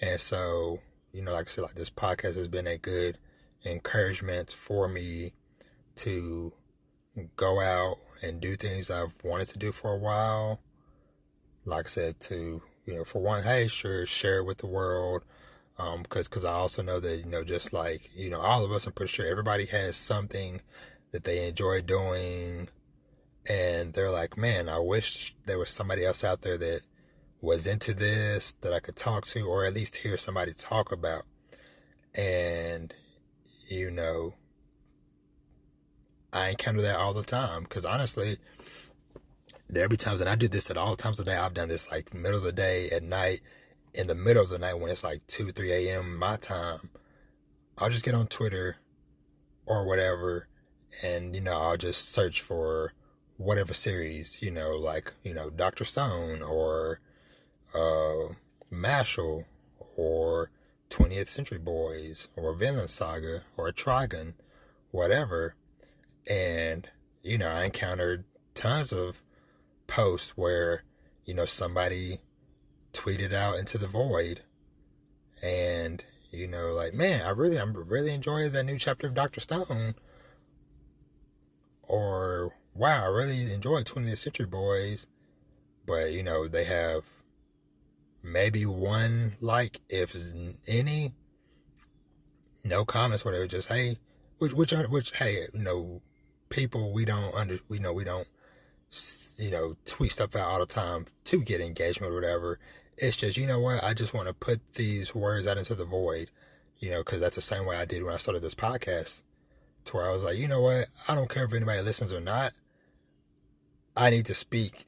And so, you know, like I said, like this podcast has been a good encouragement for me to go out and do things I've wanted to do for a while. Like I said, to, you know, for one, hey, sure, share it with the world. Um, cause, cause I also know that, you know, just like, you know, all of us, I'm pretty sure everybody has something that they enjoy doing. And they're like, man, I wish there was somebody else out there that was into this that I could talk to, or at least hear somebody talk about. And, you know, I encounter that all the time. Cause honestly, there'll be times, and I do this at all times of the day. I've done this like middle of the day, at night, in the middle of the night when it's like 2, 3 a.m. my time. I'll just get on Twitter or whatever, and, you know, I'll just search for whatever series, you know, like, you know, Dr. Stone or uh, Mashle or 20th Century Boys or Vinland Saga or Trigun, whatever. And, you know, I encountered tons of posts where, you know, somebody tweeted out into the void and, you know, like, man, I really, I'm really enjoying that new chapter of Dr. Stone. Or, wow, I really enjoy 20th Century Boys. But, you know, they have maybe one like, if any. No comments, whatever. Just hey, which which uh, which hey, you know, people we don't under we know we don't you know tweet stuff out all the time to get engagement or whatever. It's just you know what I just want to put these words out into the void, you know, because that's the same way I did when I started this podcast, to where I was like, you know what, I don't care if anybody listens or not. I need to speak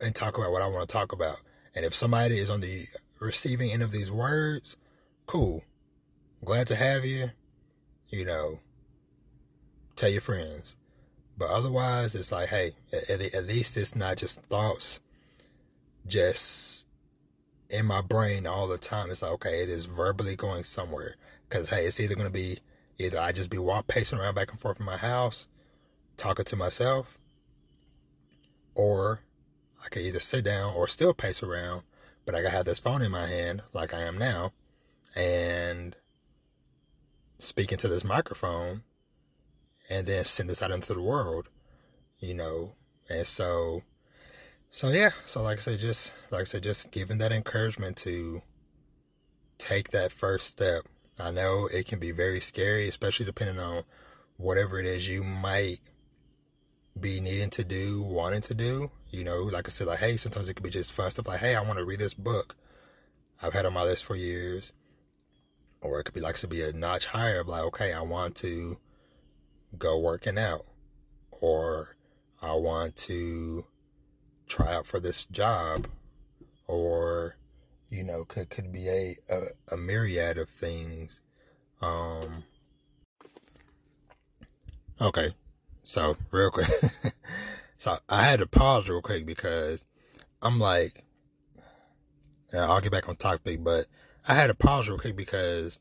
and talk about what I want to talk about. And if somebody is on the receiving end of these words, cool. Glad to have you. You know, tell your friends. But otherwise, it's like, hey, at, at least it's not just thoughts just in my brain all the time. It's like, okay, it is verbally going somewhere. Because, hey, it's either going to be either I just be walk pacing around back and forth in my house, talking to myself, or I could either sit down or still pace around, but I gotta have this phone in my hand like I am now, and speaking to this microphone, and then send this out into the world, you know. And so, so yeah. So like I said, just like I said, just giving that encouragement to take that first step. I know it can be very scary, especially depending on whatever it is you might be needing to do, wanting to do. You know, like I said, like, hey, sometimes it could be just fun stuff like, hey, I want to read this book. I've had on my list for years. Or it could be like to be a notch higher of like, okay, I want to go working out. Or I want to try out for this job. Or, you know, could could be a, a, a myriad of things. Um Okay, so real quick, [LAUGHS] so I had to pause real quick because I'm like, yeah, I'll get back on topic, but I had to pause real quick because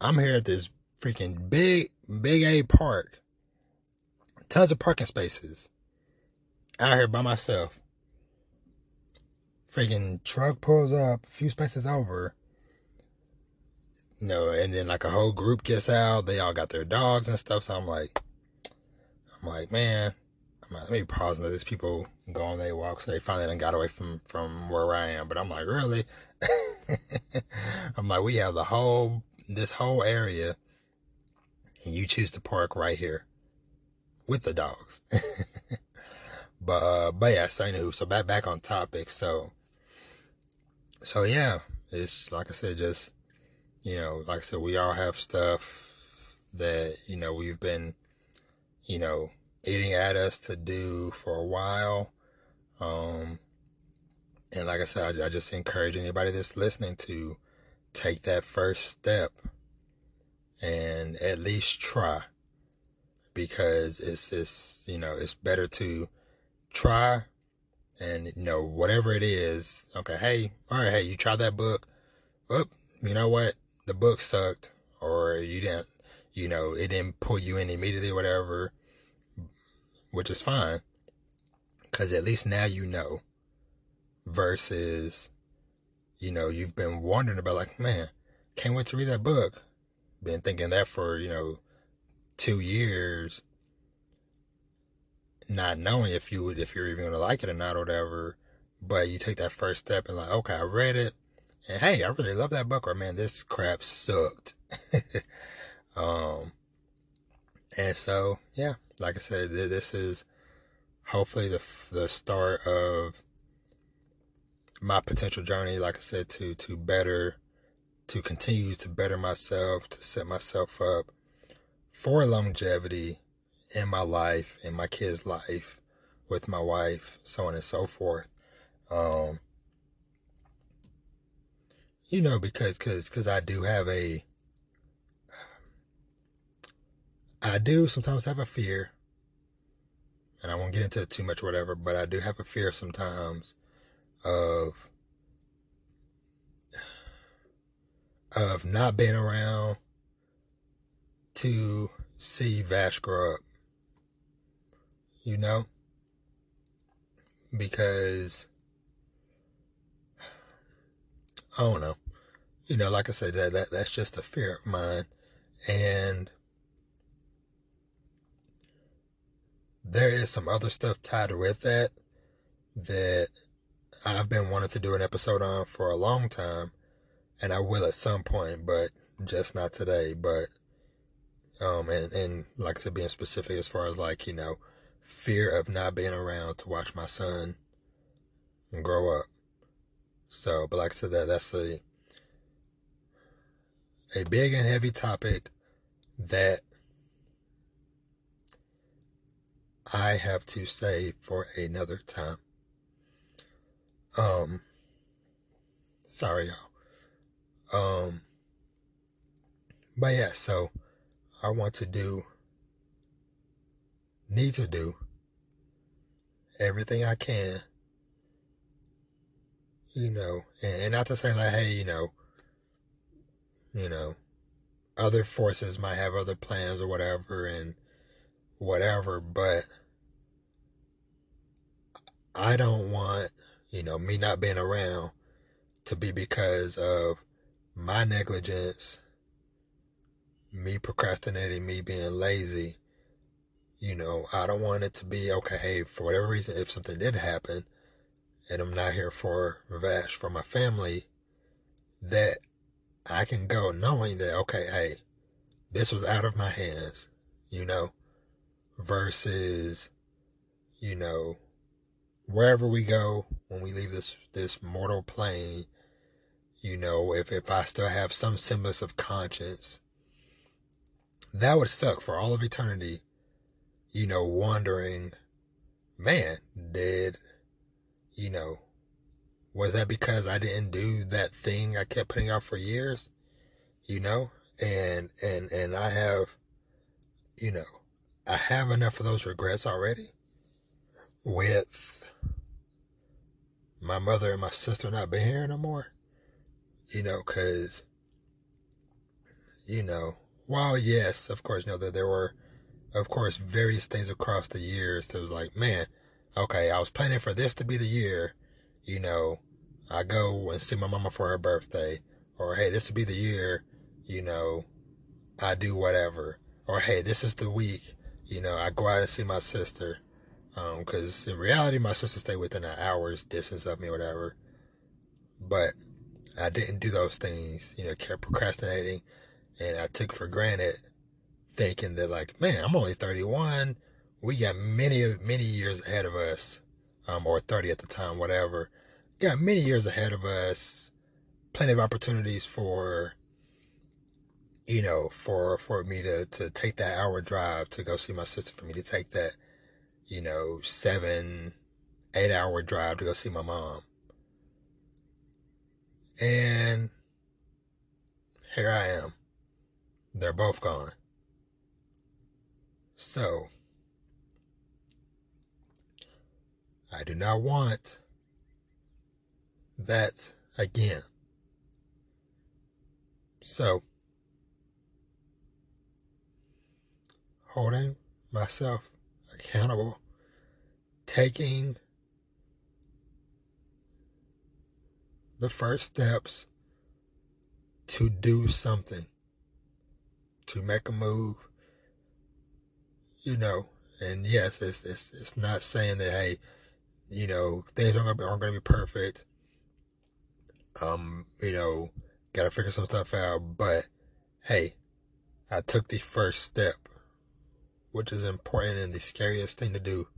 I'm here at this freaking big, big A park, tons of parking spaces, out here by myself. Freaking truck pulls up a few spaces over. You know, and then like a whole group gets out. They all got their dogs and stuff. So I'm like, Like, man, I'm like, let me pause these people go on their walk. So they finally done got away from, from where I am. But I'm like, really? [LAUGHS] I'm like, we have the whole, this whole area and you choose to park right here with the dogs. [LAUGHS] but, uh, but yeah, so anywho, so back, back on topic. So, so yeah, it's like I said, just, you know, like I said, we all have stuff that, you know, we've been, you know, eating at us to do for a while. Um, and like I said, I, I just encourage anybody that's listening to take that first step and at least try because it's it's you know it's better to try and you know whatever it is. Okay hey all right hey you tried that book. Well you know what? The book sucked or you didn't you know it didn't pull you in immediately or whatever which is fine because at least now you know versus you know, you've been wondering about like, man, can't wait to read that book. Been thinking that for, you know, two years, not knowing if you would, if you're even gonna like it or not or whatever. But you take that first step and like, okay, I read it, and hey, I really love that book, or man, this crap sucked. [LAUGHS] um, and so yeah, like I said, this is hopefully the the start of my potential journey. Like I said, to to better, to continue to better myself, to set myself up for longevity in my life, in my kids' life, with my wife, so on and so forth. Um, you know, because cause, cause I do have a, I do sometimes have a fear, and I won't get into it too much, whatever, but I do have a fear sometimes of, of not being around to see Vash grow up you know? Because I don't know. You know, like I said, that, that that's just a fear of mine. And there is some other stuff tied with that that I've been wanting to do an episode on for a long time, and I will at some point, but just not today. But um, and and like I said, being specific as far as like you know fear of not being around to watch my son grow up. So, but like I said, that that's a a big and heavy topic that I have to say for another time. Um, sorry, y'all. Um, but yeah, so I want to do need to do everything I can, you know, and, and not to say like, hey, you know, you know, other forces might have other plans or whatever and whatever, but I don't want, you know, me not being around to be because of my negligence, me procrastinating, me being lazy, you know, I don't want it to be okay. Hey, for whatever reason, if something did happen, and I'm not here for Vash for my family, that I can go knowing that okay, hey, this was out of my hands, you know, versus, you know, wherever we go when we leave this this mortal plane, you know, if if I still have some semblance of conscience, that would suck for all of eternity you know, wondering, man, did, you know, was that because I didn't do that thing I kept putting off for years? You know? And, and, and I have, you know, I have enough of those regrets already with my mother and my sister not being here no more. You know, cause, you know, while yes, of course, you know that there were of course, various things across the years that was like, man, okay, I was planning for this to be the year, you know, I go and see my mama for her birthday, or hey, this would be the year, you know, I do whatever, or hey, this is the week, you know, I go out and see my sister, um, cause in reality, my sister stayed within an hour's distance of me, or whatever, but I didn't do those things, you know, kept procrastinating, and I took for granted thinking that like, man, I'm only 31. We got many, many years ahead of us, um, or 30 at the time, whatever. Got many years ahead of us. Plenty of opportunities for, you know, for for me to to take that hour drive to go see my sister. For me to take that, you know, seven, eight hour drive to go see my mom. And here I am. They're both gone. So, I do not want that again. So, holding myself accountable, taking the first steps to do something, to make a move, you know, and yes, it's, it's, it's not saying that, hey, you know, things aren't be, aren't gonna be perfect. Um, you know, gotta figure some stuff out, but hey, I took the first step, which is important and the scariest thing to do.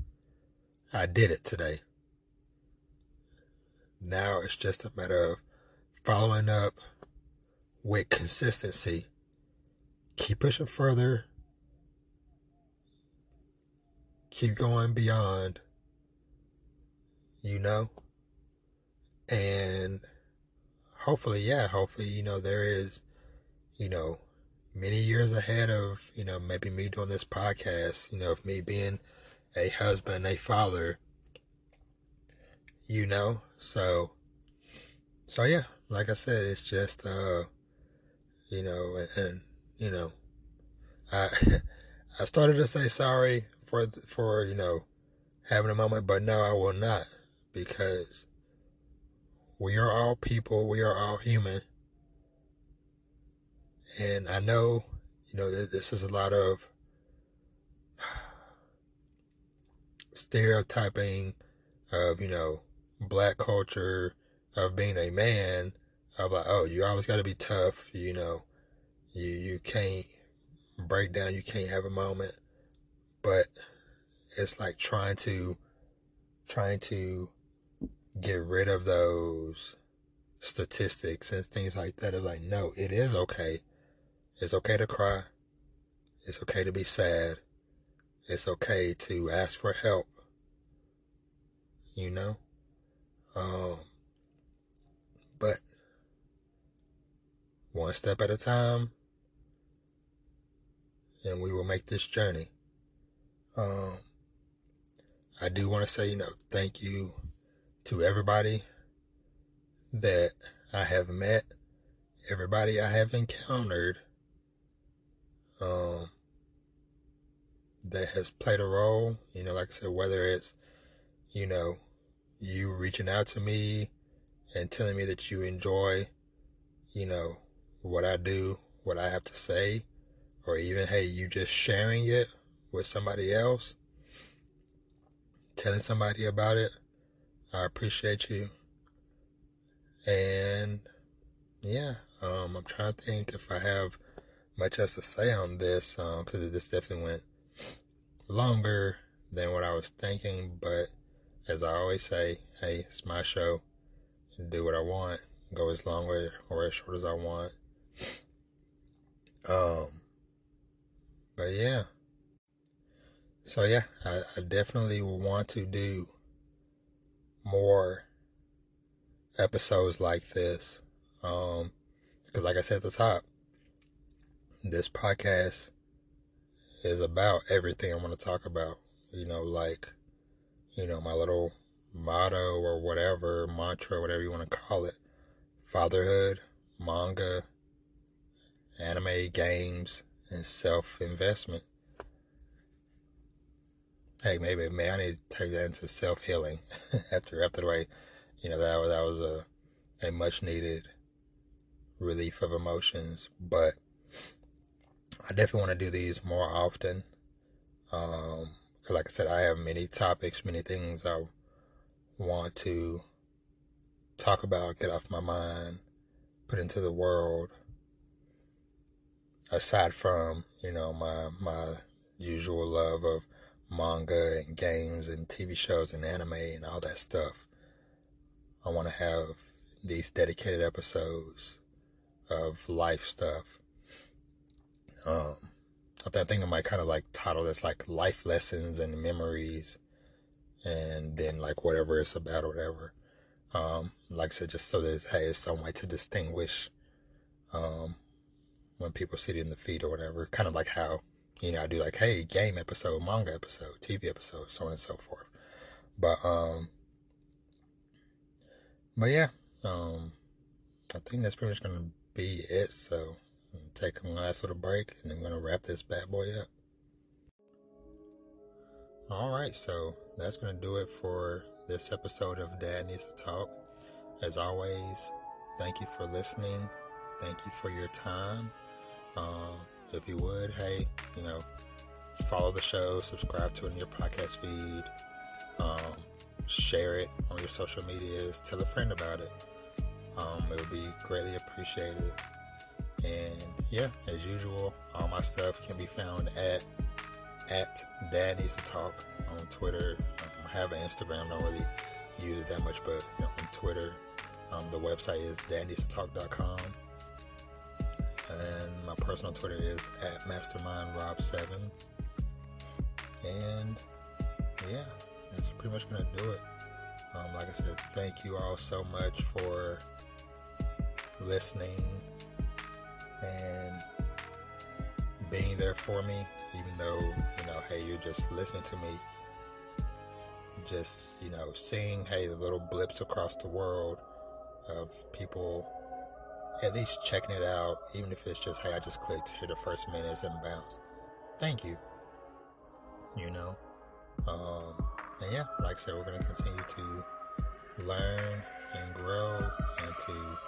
I did it today. Now it's just a matter of following up with consistency. Keep pushing further. Keep going beyond, you know? And hopefully, yeah, hopefully, you know, there is, you know, many years ahead of, you know, maybe me doing this podcast, you know, of me being a husband, a father, you know, so, so yeah, like I said, it's just, uh, you know, and, and you know, I, [LAUGHS] I started to say sorry for, for, you know, having a moment, but no, I will not because we are all people. We are all human. And I know, you know, this is a lot of stereotyping of, you know, black culture of being a man of like, oh, you always got to be tough, you know, you you can't break down, you can't have a moment, but it's like trying to trying to get rid of those statistics and things like that. Of like, no, it is okay. It's okay to cry. It's okay to be sad. It's okay to ask for help. You know? Um, but one step at a time, and we will make this journey. Um, I do want to say, you know, thank you to everybody that I have met, everybody I have encountered, um, that has played a role. You know, like I said, whether it's, you know, you reaching out to me and telling me that you enjoy, you know, what I do, what I have to say, or even, hey, you just sharing it with somebody else, telling somebody about it. I appreciate you. And yeah, um, I'm trying to think if I have much else to say on this, because um, this definitely went longer than what I was thinking, but as I always say, hey, it's my show. Do what I want. Go as long or, or as short as I want. Um, but yeah. So yeah, I, I definitely want to do more episodes like this. Um, because like I said at the top, this podcast is about everything I want to talk about. You know, like you know, my little motto or whatever, mantra, whatever you want to call it. Fatherhood, manga, anime, games, and self investment. Hey, maybe, may I need to take that into self healing [LAUGHS] after after the way, you know, that was that was a a much needed relief of emotions. But I definitely want to do these more often. Um, like I said, I have many topics, many things I want to talk about, get off my mind, put into the world. Aside from, you know, my my usual love of manga and games and TV shows and anime and all that stuff. I want to have these dedicated episodes of life stuff. Um, I think I might kind of like title this like life lessons and memories, and then like whatever it's about or whatever. Um, like I said, just so there's hey, it's some way to distinguish um, when people see it in the feed or whatever. Kind of like how you know I do like hey, game episode, manga episode, TV episode, so on and so forth. But um, but yeah, um, I think that's pretty much gonna be it. So take a last little break, and then we're gonna wrap this bad boy up. All right, so that's gonna do it for this episode of Dad Needs to Talk. as always, thank you for listening. Thank you for your time. Um, if you would, hey, you know, follow the show, subscribe to it in your podcast feed, um, share it on your social medias, tell a friend about it. Um, it would be greatly appreciated. And yeah, as usual, all my stuff can be found at at Dad Needs to Talk on Twitter. I have an Instagram, don't really use it that much, but you know, on Twitter. Um, the website is dadneedstotalk.com. And my personal Twitter is at MastermindRob7. And yeah, that's pretty much going to do it. Um, like I said, thank you all so much for listening and being there for me, even though, you know, hey, you're just listening to me. Just, you know, seeing, hey, the little blips across the world of people at least checking it out, even if it's just, hey, I just clicked here the first minutes and bounce. Thank you. You know? Um, and yeah, like I said, we're going to continue to learn and grow and to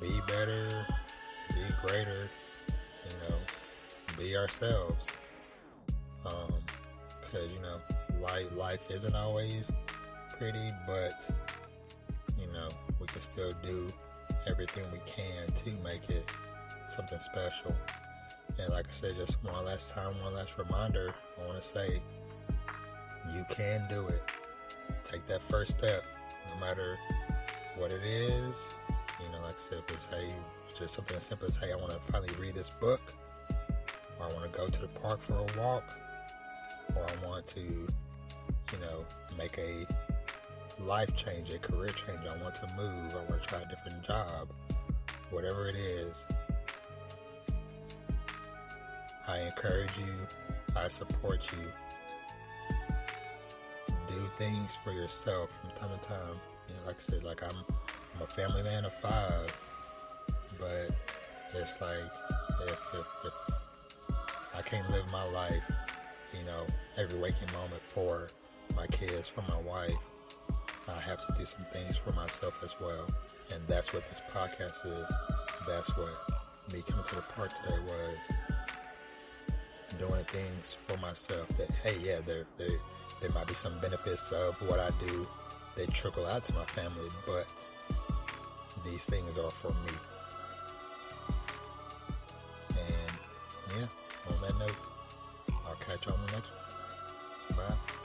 be better, be greater, you know, be ourselves. Um, because, you know, life, life isn't always pretty, but, you know, we can still do everything we can to make it something special. And like I said, just one last time, one last reminder, I want to say you can do it. Take that first step, no matter what it is. You know, like I said, if it's hey, just something as simple as hey, I want to finally read this book, or I want to go to the park for a walk, or I want to, you know, make a life change, a career change. I want to move. I want to try a different job. Whatever it is, I encourage you. I support you. Do things for yourself from time to time. You know, like I said, like I'm, I'm a family man of five, but it's like if, if, if I can't live my life, you know, every waking moment for my kids, for my wife, I have to do some things for myself as well. And that's what this podcast is. That's what me coming to the park today was. Doing things for myself that, hey, yeah, there, there, there might be some benefits of what I do that trickle out to my family, but these things are for me. Yeah, on that note, I'll catch you on the next one. Bye.